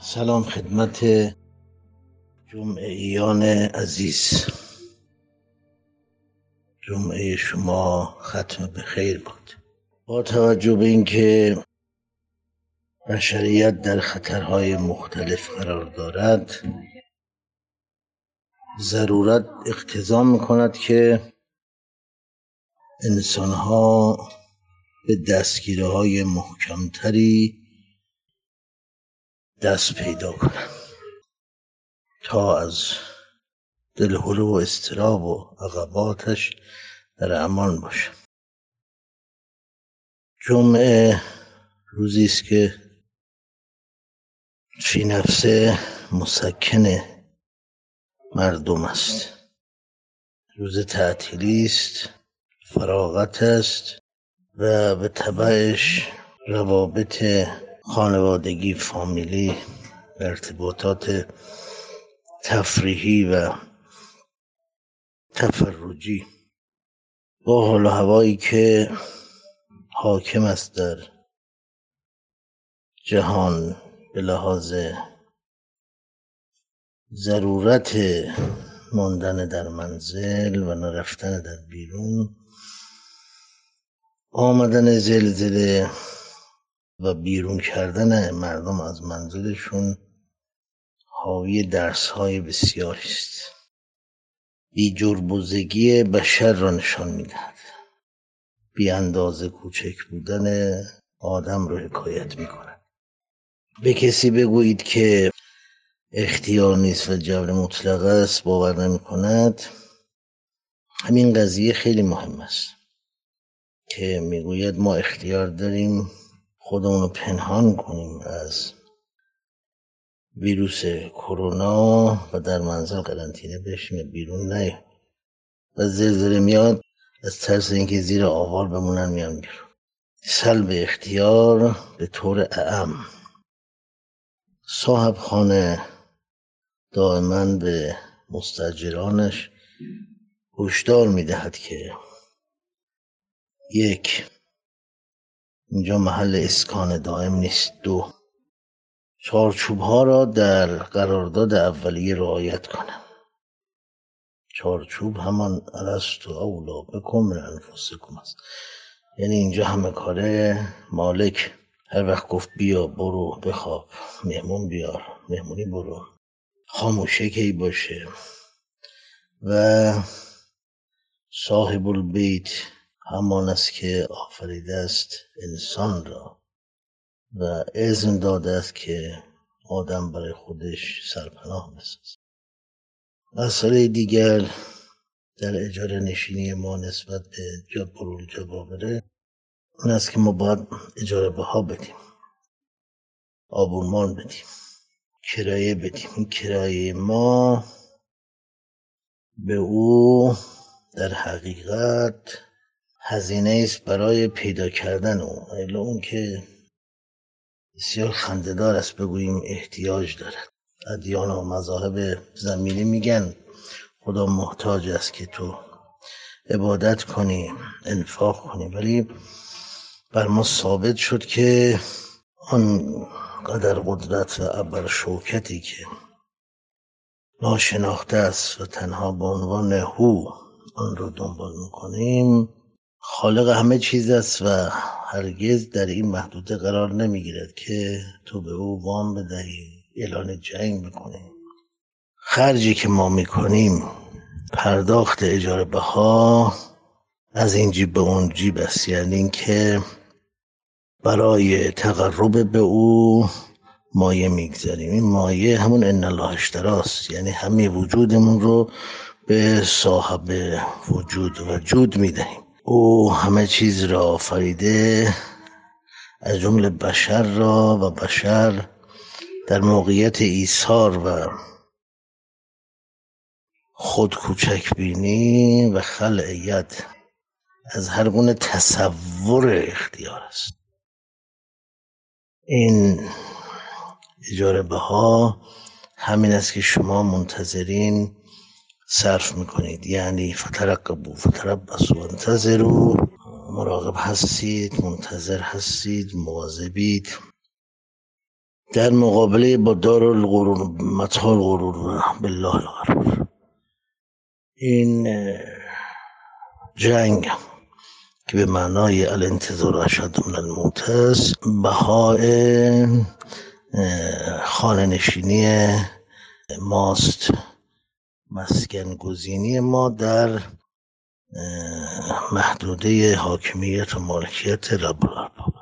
سلام خدمت جمعیان عزیز. جمعه شما ختم به خیر باد با توجه به اینکه بشریت در خطرهای مختلف قرار دارد ضرورت اقتضا می‌کند که انسانها به دستگیره های محکمتری دست پیدا کنند تا از دلهوره و استراب و عقباتش در امان باشم. جمعه روزی است که فی نفسه مسکن مردم است. روز تعطیلی است فراغت است و به تبعش روابط خانوادگی فامیلی ارتباطات تفریحی و تفرجی. با حال و هوایی که حاکم است در جهان به لحاظ ضرورت ماندن در منزل و نرفتن در بیرون آمدن زلزله و بیرون کردن مردم از منزلشون حاوی درس های بسیاری است. بی جربوزگی بشر را نشان می‌دهد. بی اندازه کوچک بودن آدم رو حکایت می‌کند. به کسی بگویید که اختیار نیست و جبر مطلق است باور نمی کند همین قضیه خیلی مهم است که می‌گوید ما اختیار داریم خودمون رو پنهان کنیم از ویروس کرونا و در منزل قرنطینه بشیم بیرون نه. و زلزله میاد از ترس اینکه زیر آوار بمونن میان بیرون. سلب اختیار به طور اعم. صاحب خانه دائما به مستجرانش هشدار می‌دهد که یک اینجا محل اسکان دائم نیست. دو. چارچوب ها را در قرارداد اولیه رعایت کنم. چارچوب همان و اولا بکن من انفسکم است. یعنی اینجا همه کاره. مالک هر وقت گفت بیا برو بخواب. مهمون بیار. مهمونی برو. خاموشه کی باشه. و صاحب البیت همان است که آفریده است انسان را و اذن داده است که آدم برای خودش سرپناه بسازد. مسئله دیگر در اجاره نشینی ما نسبت به جبر جبابره اون است که ما باید اجاره بها بدیم آبونمان بدیم کرایه بدیم. این کرایه ما به او در حقیقت هزینه است برای پیدا کردن او. اون که بسیار خندهدار است بگوییم احتیاج دارد. ادیان و مذاهب زمینی میگن خدا محتاج است که تو عبادت کنی انفاق کنی. ولی بر ما ثابت شد که آن قدر قدرت و ابر شوکتی که ناشناخته است و تنها به عنوان هو آن رو دنبال می‌کنیم خالق همه چیز است و هرگز در این محدوده قرار نمی‌گیرد که تو به او وام بدهی اعلان جنگ می‌کنی. خرجی که ما می‌کنیم پرداخت اجاره بها از این جیب به اون جیب است. یعنی اینکه برای تقرب به او مایه می‌گذاریم. این مایه همون ان الله اشتراست یعنی همه وجودمون رو به صاحب وجود و جود می‌دهیم. او همه چیز را آفریده از جمله بشر را و بشر در موقعیت ایثار و خود کوچک بینی و خلعیت از هر گونه تصور اختیار است. این اجاره بها همین است که شما منتظرین صرف می‌کنید. یعنی فترقبو فتربصو. انتظرو مراقب هستید منتظر هستید مواظبید. در مقابله با دار الغرور مطال غرور بالله الغرور. این جنگ که به معنای الانتظار اشد من الموت است بهای خانه نشینی ماست. مسکن گزینی ما در محدوده حاکمیت و مالکیت رب الارباب